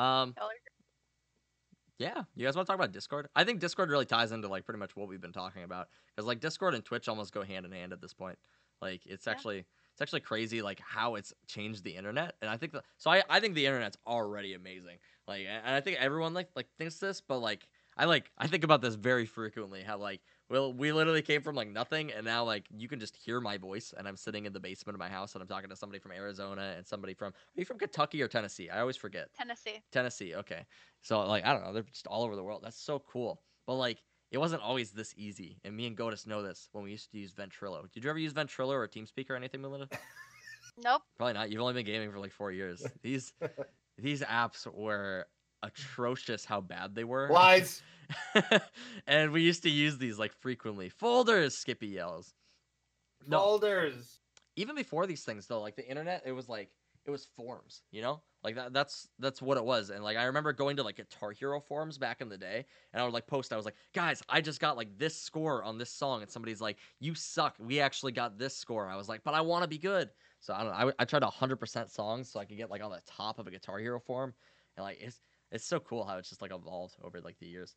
Um, yeah, you guys want to talk about Discord? I think Discord really ties into like pretty much what we've been talking about because like Discord and Twitch almost go hand in hand at this point. Like it's Yeah. actually it's actually crazy like how it's changed the internet, and I think the, so. I, I think the internet's already amazing. Like, and I think everyone like like thinks this, but like I like I think about this very frequently. How like well we literally came from like nothing, and now like you can just hear my voice, and I'm sitting in the basement of my house, and I'm talking to somebody from Arizona and somebody from are you from Kentucky or Tennessee? I always forget. Tennessee. Tennessee. Okay. So like I don't know, they're just all over the world. That's so cool. But like it wasn't always this easy. And me and Goatus know this when we used to use Ventrilo. Did you ever use Ventrilo or TeamSpeak or anything, Moolinda? Nope. Probably not. You've only been gaming for like four years. These these apps were atrocious how bad they were. Lies. and we used to use these like frequently. Folders, Skippy yells. No, Folders. even before these things though, like the internet, it was like it was forums, you know? Like that that's that's what it was. And like I remember going to like Guitar Hero forums back in the day and I would like post I was like, "Guys, I just got like this score on this song." And somebody's like, "You suck. We actually got this score." I was like, "But I want to be good." So I don't know. I, I tried 100% songs so I could get like on the top of a Guitar Hero forum. And like it's it's so cool how it's just like evolved over like the years.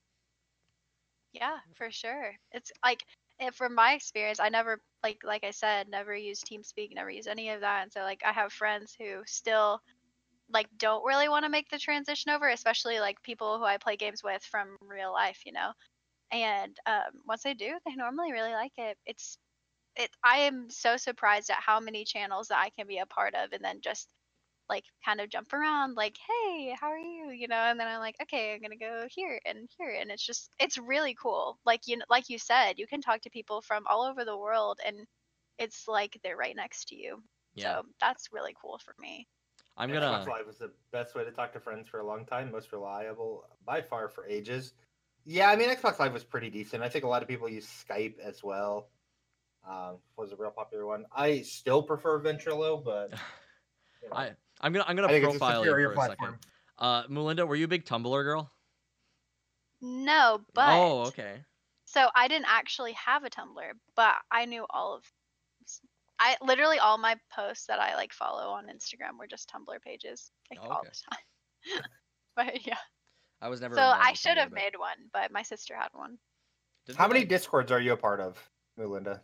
Yeah, for sure. It's like eh, from my experience, I never like like I said, never used TeamSpeak, never used any of that. And so like I have friends who still like don't really want to make the transition over, especially like people who I play games with from real life, you know. And um, once they do, they normally really like it. It's it. I am so surprised at how many channels that I can be a part of, and then just like kind of jump around like hey how are you you know and then i'm like okay i'm gonna go here and here and it's just it's really cool like you know like you said you can talk to people from all over the world and it's like they're right next to you Yeah. so that's really cool for me I'm Xbox gonna Live was the best way to talk to friends for a long time, most reliable by far for ages. Yeah, I mean Xbox Live was pretty decent. I think a lot of people use Skype as well. Um, was a real popular one. I still prefer Ventrilo, but you know, I I'm gonna I'm gonna I think it's a profile you superior for a second. Uh Moolinda, were you a big Tumblr girl? no but oh, okay. so i didn't actually have a tumblr but i knew all of i literally all my posts that i like follow on instagram were just tumblr pages like Oh, all the time but yeah I was never so i should have made one but my sister had one Didn't How many like- discords are you a part of, Moolinda?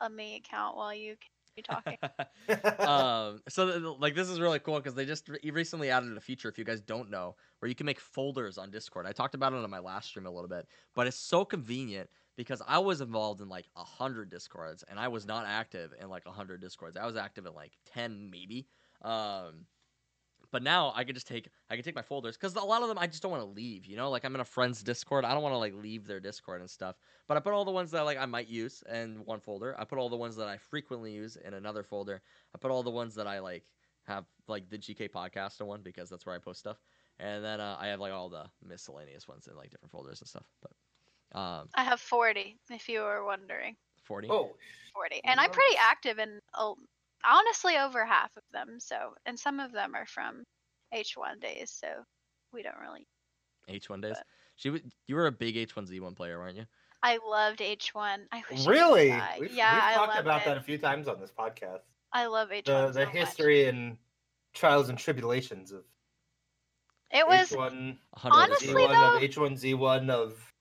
let me count while you continue talking. Um so th- th- like this is really cool because they just re- recently added a feature if you guys don't know where you can make folders on discord. I talked about it on my last stream a little bit but it's so convenient because i was involved in like a hundred discords and i was not active in like a hundred discords. I was active in like 10 maybe. Um but now I could just take I could take my folders because a lot of them I just don't want to leave. You know, like I'm in a friend's Discord. I don't want to like leave their Discord and stuff. But I put all the ones that like I might use in one folder. I put all the ones that I frequently use in another folder. I put all the ones that I like have like the GK podcast in one because that's where I post stuff. And then uh, I have like all the miscellaneous ones in like different folders and stuff. But um, i have 40 if you were wondering forty. oh, 40 and i'm pretty active in oh, honestly over half of them so and some of them are from h1 days so we don't really H1 days. but- She w- you were a big H1Z1 player, weren't you? i loved h1 i wish I could really? We've, yeah we've talked love about it. that a few times on this podcast. i love h1 The so the much. history and trials and tribulations of it was H1 A hundred Honestly, discords. though- Z1 of H1Z1 of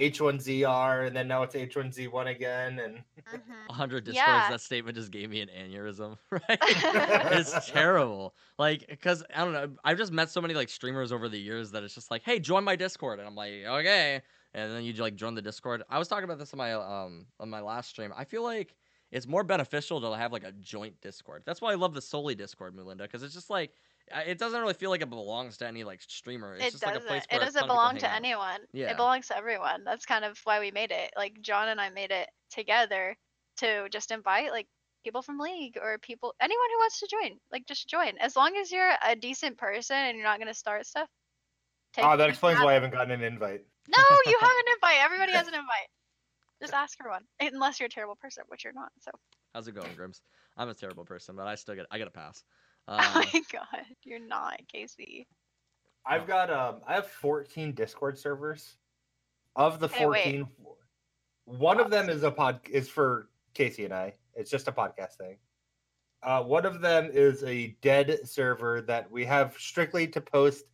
H1ZR, and then now it's H1Z1 again, and mhm. Hundred discords. Yeah. That statement just gave me an aneurysm. Right? it's terrible. Like, because I don't know. I've just met so many like streamers over the years that it's just like, hey, join my Discord, and I'm like, okay. And then you like join the Discord. I was talking about this on my um on my last stream. I feel like it's more beneficial to have like a joint Discord. That's why I love the solely Discord, Moolinda, because it's just like I- it doesn't really feel like it belongs to any like streamer. It's it just doesn't. like a place it where a doesn't ton of people belong to out. anyone. Yeah. It belongs to everyone. That's kind of why we made it. Like John and I made it together to just invite like people from league or people anyone who wants to join. Like just join. As long as you're a decent person and you're not gonna start stuff. Take, oh, that explains have- why I haven't gotten an invite. No, you have an invite. Everybody has an invite. Just ask for one. Unless you're a terrible person, which you're not. So How's it going, Grims? I'm a terrible person, but I still get I get a pass. Oh Uh, my god, you're not, Casey. I've got um, I have 14 Discord servers. Of the Hey, wait. 14, one of them is a pod is for Casey and I. It's just a podcast thing. Uh, one of them is a dead server that we have strictly to post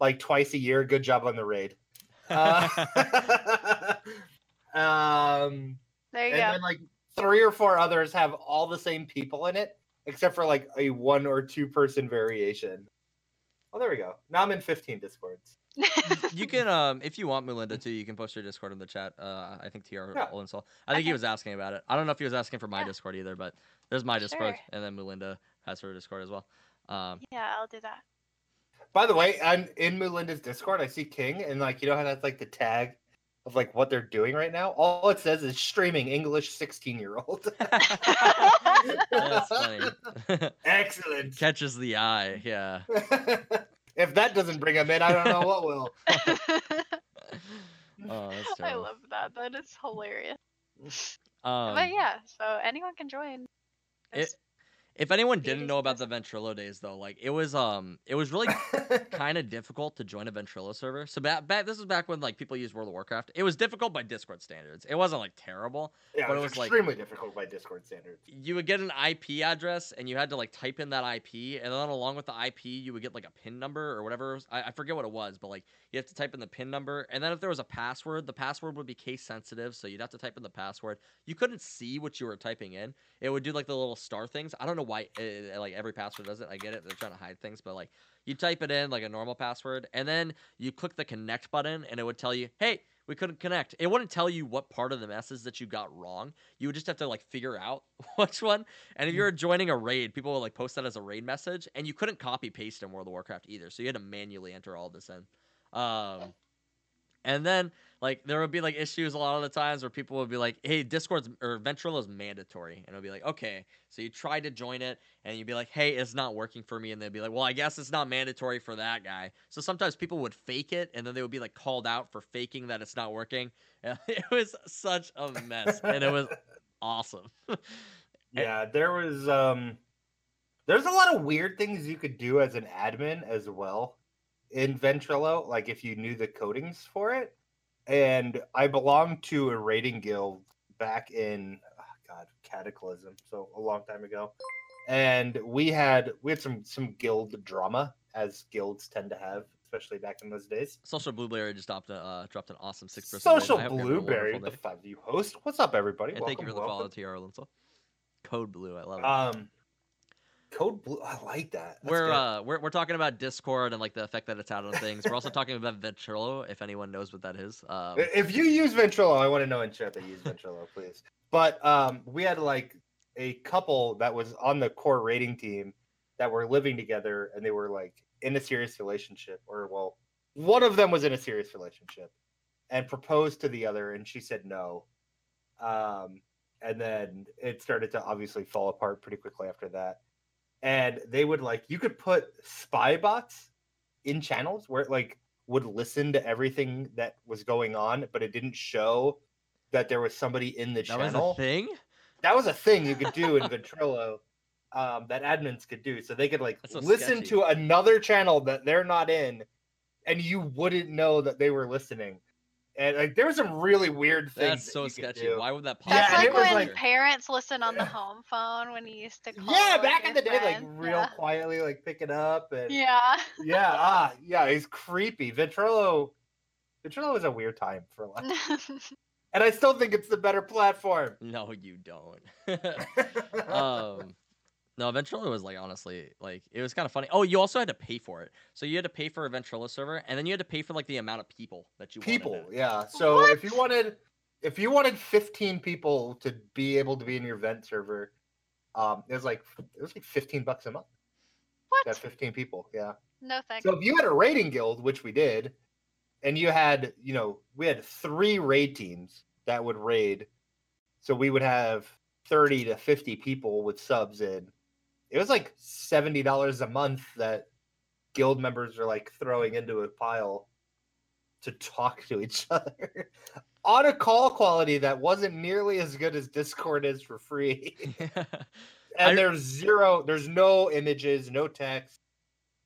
like twice a year. Good job on the raid. Uh, um, There you and go. then like three or four others have all the same people in it, except for like a one or two person variation. Oh, there we go. Now I'm in 15 discords. you can um if you want Moolinda too, you can post your Discord in the chat. Uh I think TR Yeah. will install. I think he was asking about it. I don't know if he was asking for my Yeah. Discord either, but there's my Discord Sure. and then Moolinda has her Discord as well. Um yeah, I'll do that. By the way, I'm in Moolinda's Discord. I see King, and like you know how that's like the tag of like what they're doing right now. All it says is streaming English 16 year old. that's funny. Excellent. Catches the eye, yeah. if that doesn't bring him in, I don't know what will. Oh, that's I love that. That is hilarious. Um, but yeah, so anyone can join. It- Just- if anyone didn't know about the Ventrilo days though, like it was um it was really kind of difficult to join a Ventrilo server. So back, back this was back when like people used World of Warcraft. It was difficult by Discord standards. It wasn't like terrible. yeah, But it it was was, like- extremely difficult by Discord standards. You would get an IP address and you had to like type in that IP, and then along with the IP, you would get like a PIN number or whatever. was- I, I forget what it was, but like you have to type in the PIN number, and then if there was a password, the password would be case sensitive, so you'd have to type in the password. You couldn't see what you were typing in. It would do like the little star things. I don't know why uh, like every password does it. I get it. They're trying to hide things, but like you type it in like a normal password, and then you click the connect button, and it would tell you, "Hey, we couldn't connect." It wouldn't tell you what part of the message that you got wrong. You would just have to like figure out which one. And if you were joining a raid, people would like post that as a raid message, and you couldn't copy paste in World of Warcraft either. So you had to manually enter all this in. Um, and then like there would be like issues a lot of the times where people would be like, "Hey, Discord's or Ventrilo is mandatory," and it'll be like, "Okay." So you try to join it, and you'd be like, "Hey, it's not working for me," and they'd be like, "Well, I guess it's not mandatory for that guy." So sometimes people would fake it, and then they would be like called out for faking that it's not working. And it was such a mess, and it was awesome. Yeah, there was um there's a lot of weird things you could do as an admin as well in Ventrilo, like if you knew the codings for it. And I belonged to a raiding guild back in oh god, Cataclysm, so a long time ago. And we had we had some some guild drama as guilds tend to have, especially back in those days. Social Blueberry just dropped a uh, dropped an awesome six percent. Social Blueberry, the five you host. What's up, everybody? And thank you for the Welcome, follow, TR Lindsay. Code Blue, I love it. welcome. Um, Code Blue, I like that. That's we're good. uh we're, we're talking about Discord and like the effect that it's had on things. We're also talking about Ventrilo, if anyone knows what that is. Um, If you use Ventrilo, I want to know in chat that you use Ventrilo, please. But um, we had like a couple that was on the core raiding team that were living together, and they were like in a serious relationship, or well, one of them was in a serious relationship, and proposed to the other, and she said no. Um, and then it started to obviously fall apart pretty quickly after that. And they would like you could put spy bots in channels where it like would listen to everything that was going on, but it didn't show that there was somebody in the that was channel. a thing. That was a thing you could do in Ventrilo um, that admins could do. So they could like so listen sketchy. to another channel that they're not in, and you wouldn't know that they were listening. And like there were some really weird things. That's so you could sketchy. Why would that pop? Yeah, That's and like it was when like- parents listen on the home phone when you used to call. Yeah, back in your the day, like friends. real quietly, like pick it up and Yeah. yeah, ah, yeah, it's creepy. Ventrilo, Ventrilo was a weird time for a lot, Yeah. and I still think it's the better platform. No, you don't. um, no, Ventrilo was like honestly like it was kind of funny. Oh, you also had to pay for it. So you had to pay for a Ventrilo server, and then you had to pay for like the amount of people that you people, wanted in. yeah. So What? if you wanted, if you wanted 15 people to be able to be in your vent server, um, it was like it was like 15 bucks a month. what? Got 15 people, yeah. No thanks. So if you had a raiding guild, which we did, and you had, you know, we had three raid teams that would raid. So we would have 30 to 50 people with subs in. It was like $70 a month that guild members are like throwing into a pile to talk to each other on a call quality that wasn't nearly as good as Discord is for free. and I- there's zero there's no images no text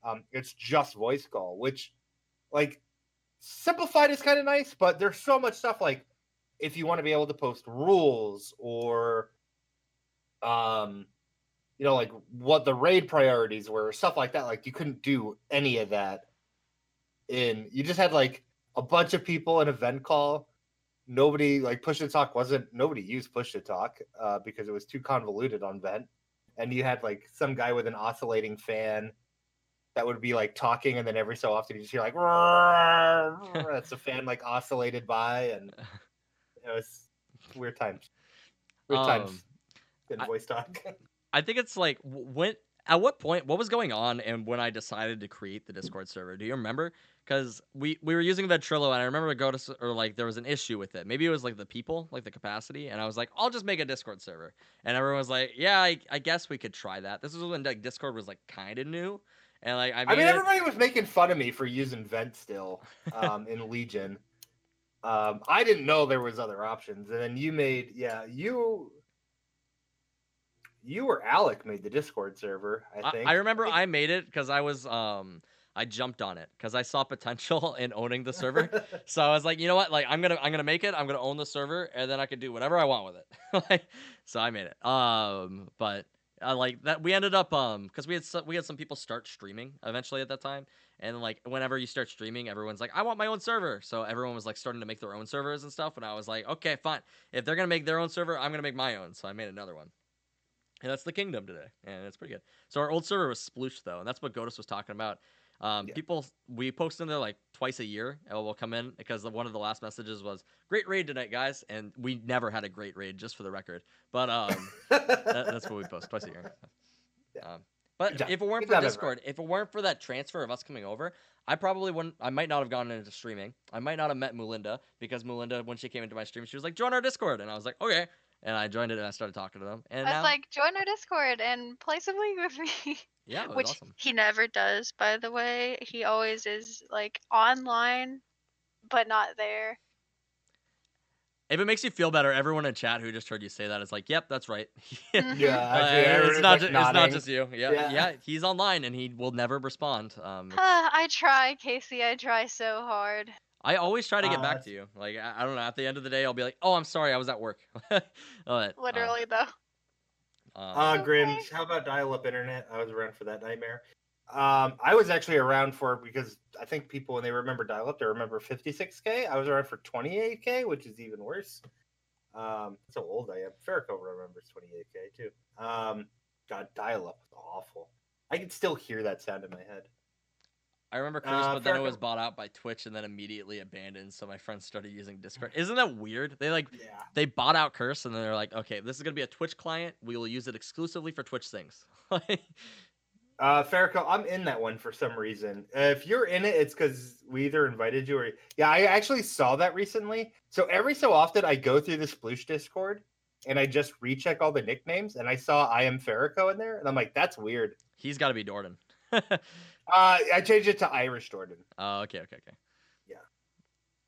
um it's just voice call which like simplified is kind of nice but there's so much stuff like if you want to be able to post rules or um you know, like what the raid priorities were, stuff like that. Like you couldn't do any of that in you just had like a bunch of people in event call. Nobody like push to talk wasn't nobody used push to talk uh, because it was too convoluted on vent. And you had like some guy with an oscillating fan that would be like talking, and then every so often you just hear like that's a fan like oscillated by, and it was weird times. Weird Um, times. Good I- voice talk. I think it's like when at what point what was going on and when I decided to create the Discord server. Do you remember? Because we we were using Ventrilo and I remember go to or like there was an issue with it. Maybe it was like the people, like the capacity, and I was like, I'll just make a Discord server. And everyone was like, Yeah, I, I guess we could try that. This was when like Discord was like kind of new, and like I, I mean, it- everybody was making fun of me for using vent still um, in Legion. Um, I didn't know there was other options, and then you made yeah you you or Alec made the Discord server. I I, think I remember I made it because I was um I jumped on it because I saw potential in owning the server. So I was like, you know what? Like I'm gonna I'm gonna make it. I'm gonna own the server, and then I could do whatever I want with it. like, so I made it. Um, but uh, like that, we ended up um because we had so, we had some people start streaming eventually at that time, and like whenever you start streaming, everyone's like, I want my own server. So everyone was like starting to make their own servers and stuff, and I was like, okay, fine. If they're gonna make their own server, I'm gonna make my own. So I made another one. And that's the kingdom today, and it's pretty good. So our old server was Sploosh though, and that's what Goatus was talking about. Um, Yeah. People, we post in there like twice a year, and we'll come in because the, one of the last messages was "Great raid tonight, guys," and we never had a great raid, just for the record. But um, that, that's what we post twice a year. Yeah. Um, but if it weren't for. Discord, if it weren't for that transfer of us coming over, I probably wouldn't. I might not have gone into streaming. I might not have met Moolinda because Moolinda, when she came into my stream, she was like, "Join our Discord," and I was like, "Okay." And I joined it and I started talking to them. And I now, was like, join our Discord and play some League with me. yeah, it was Which awesome. he never does, by the way. He always is like online, but not there. If it makes you feel better, everyone in chat who just heard you say that is like, "Yep, that's right." Mhm. yeah, Uh, it's not like, just it's not just you. Yeah, yeah, Yeah. he's online and he will never respond. Um, it's- Ah, I try, Casey. I try so hard. I always try to get Uh, back to you. Like I, I don't know. At the end of the day, I'll be like, "Oh, I'm sorry, I was at work." But, uh, Literally, though. um, Uh, Okay. Grims, how about dial-up internet? I was around for that nightmare. Um, I was actually around for because I think people when they remember dial-up, they remember 56k. I was around for 28k, which is even worse. Um, that's how old I am. Farrakhan remembers 28k too. Um, God, dial-up was awful. I can still hear that sound in my head. I remember Curse, uh, but then it was bought out by Twitch and then immediately abandoned. So my friends started using Discord. Isn't that weird? They like Yeah. they bought out Curse and then they're like, "Okay, this is gonna be a Twitch client. We will use it exclusively for Twitch things." Uh, Farrakhan, I'm in that one for some reason. Uh, if you're in it, it's because we either invited you or yeah. I actually saw that recently. So every so often, I go through the Sploosh Discord and I just recheck all the nicknames, and I saw I am Farrakhan in there, and I'm like, that's weird. He's got to be Jordan. Uh, I changed it to Irish Jordan. Oh, okay, okay, okay. Yeah.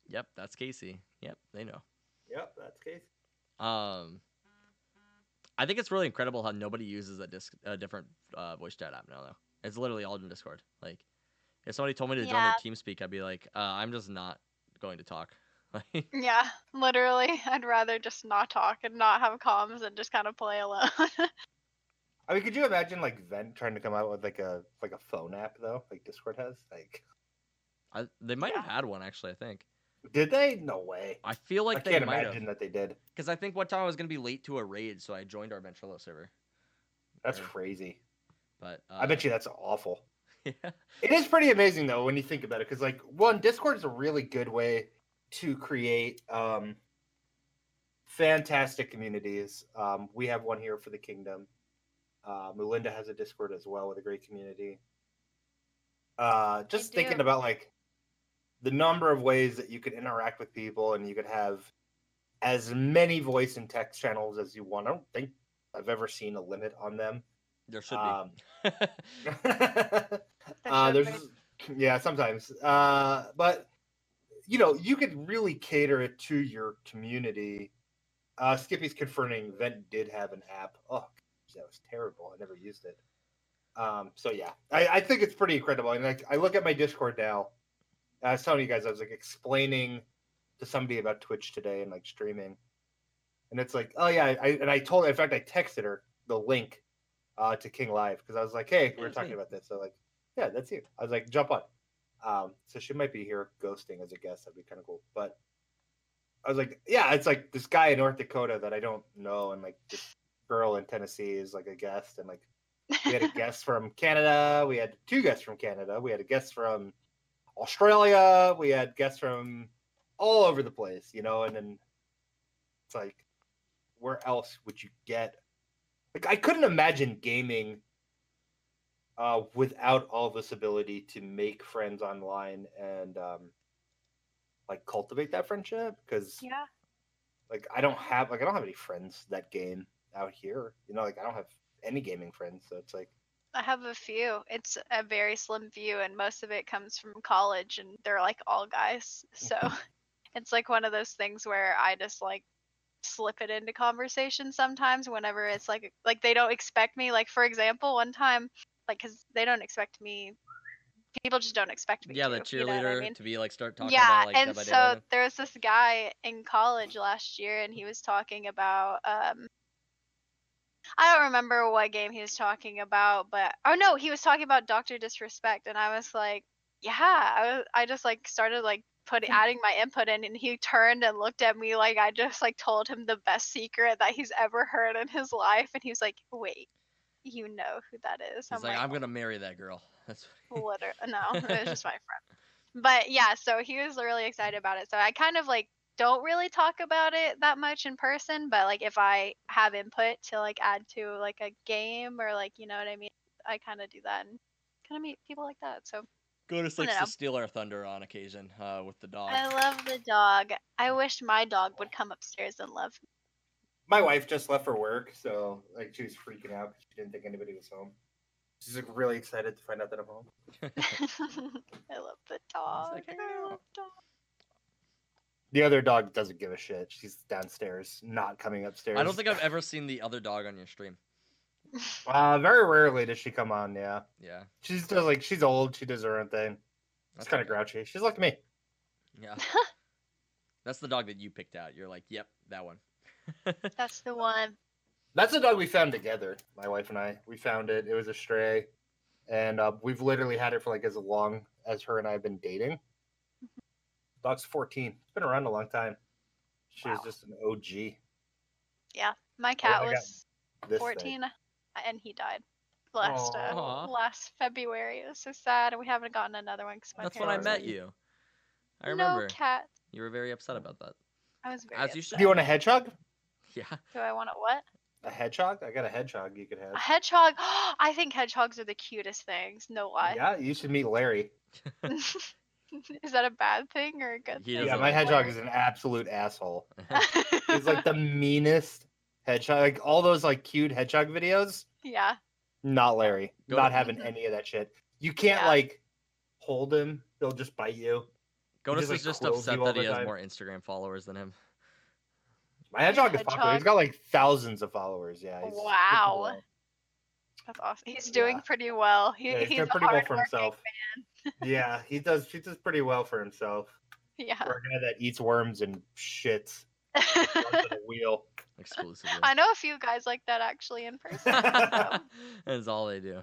Yep, that's Casey. Yep, they know. Yep, that's Casey. Um, I think it's really incredible how nobody uses a disc a different uh, voice chat app now. Though it's literally all in Discord. Like, if somebody told me to join their Yeah. TeamSpeak, I'd be like, uh, I'm just not going to talk. Yeah, literally. I'd rather just not talk and not have comms and just kind of play alone. I mean, could you imagine like Vent trying to come out with like a like a phone app though, like Discord has? Like, I, they might have had one actually. I think. did they? No way. I feel like I they can't might imagine have that they did. because I think one time I was gonna be late to a raid, so I joined our Ventrilo server. That's Yeah. crazy. But uh, I bet you that's awful. Yeah. It is pretty amazing though when you think about it, because like one, Discord is a really good way to create um, fantastic communities. Um, we have one here for the kingdom. Uh, Moolinda has a Discord as well with a great community. Uh, just thinking about like the number of ways that you could interact with people, and you could have as many voice and text channels as you want. I don't think I've ever seen a limit on them. there should Um, be. There uh, there's yeah sometimes uh but you know you could really cater it to your community uh skippy's confirming vent did have an app oh that was terrible i never used it um so yeah i, I think it's pretty incredible and like i look at my discord now i was telling you guys i was like explaining to somebody about twitch today and like streaming and it's like oh yeah I, and i told her in fact i texted her the link uh, to King Live because I was like, hey, we're talking about this. So like, yeah, that's you. I was like, jump on. Um, so she might be here ghosting as a guest. That'd be kind of cool. But I was like, yeah, it's like this guy in North Dakota that I don't know, and like this girl in Tennessee is like a guest, and like we had a guest from Canada. We had two guests from Canada. We had a guest from Australia. We had guests from all over the place, you know. And then it's like, where else would you get? Like, I couldn't imagine gaming uh, without all this ability to make friends online and um, like cultivate that friendship. Because yeah. like, I don't have like I don't have any friends that game out here. You know, like I don't have any gaming friends. So it's like. I have a few. It's a very slim few, and most of it comes from college, and they're like all guys. So it's like one of those things where I just like slip it into conversation sometimes whenever it's like like they don't expect me. Like for example, one time, like because they don't expect me, people just don't expect me. Yeah, the to, you know cheerleader I mean? to be like start talking yeah, about like and so there was this guy in college last year, and he was talking about um, I don't remember what game he was talking about, but oh no, he was talking about Doctor Disrespect, and I was like, yeah, I was, I just like started like putting hmm. adding my input in, and he turned and looked at me like I just like told him the best secret that he's ever heard in his life, and he was like, wait, you know who that is? He's I'm like, I'm oh. gonna marry that girl. That's Liter- no, it was just my friend. But yeah, so he was really excited about it. So I kind of like don't really talk about it that much in person, but like if I have input to like add to like a game or like you know what I mean, I kind of do that and kind of meet people like that. So Goatus likes know. to steal our thunder on occasion uh, with the dog. I love the dog. I wish my dog would come upstairs and love me. my wife just left for work, so like she was freaking out because she didn't think anybody was home. She's like really excited to find out that I'm home. I love the dog. like, I love dog. The other dog doesn't give a shit. She's downstairs, not coming upstairs. I don't think I've ever seen the other dog on your stream. Uh, very rarely does she come on. Yeah, Yeah, she's just like she's old. She does her own thing. She's That's kind of grouchy. She's like me. yeah. That's the dog that you picked out. You're like, yep, that one. That's the one. That's the dog we found together. My wife and I. We found it. It was a stray, and uh, we've literally had it for like as long as her and I have been dating. Dog's 14. It's been around a long time. She was just an OG. Yeah, my cat I got was This 14 and he died last uh, last February. It was so sad, and we haven't gotten another one because my That's when I met were- you. I remember No cat. you were very upset about that. I was very As you upset. should. Do you want a hedgehog? Yeah. Do I want a what? A hedgehog? I got a hedgehog you could have. A hedgehog. I think hedgehogs are the cutest things. No lie. Yeah, you should meet Larry. is that a bad thing or a good He thing? Yeah, doesn't my hedgehog is an absolute asshole. He's like the meanest hedgehog. Like all those like cute hedgehog videos. yeah. Not Larry. Go Not to- having any of that shit. You can't Yeah. like hold him. He'll just bite you. Goatus just, like, is just quills upset you all that he the has time. more Instagram followers than him. My hedgehog is popular. He's Hedgehog? got like thousands of followers. Yeah. he's- he's Wow. That's awesome. He's doing Yeah. pretty well. He, Yeah, he's, he's doing a pretty well for hardworking himself. Yeah, he does. He does pretty well for himself. Yeah. For a guy that eats worms and shits runs wheel. Exclusively. I know a few guys like that actually in person. so. That's all they do.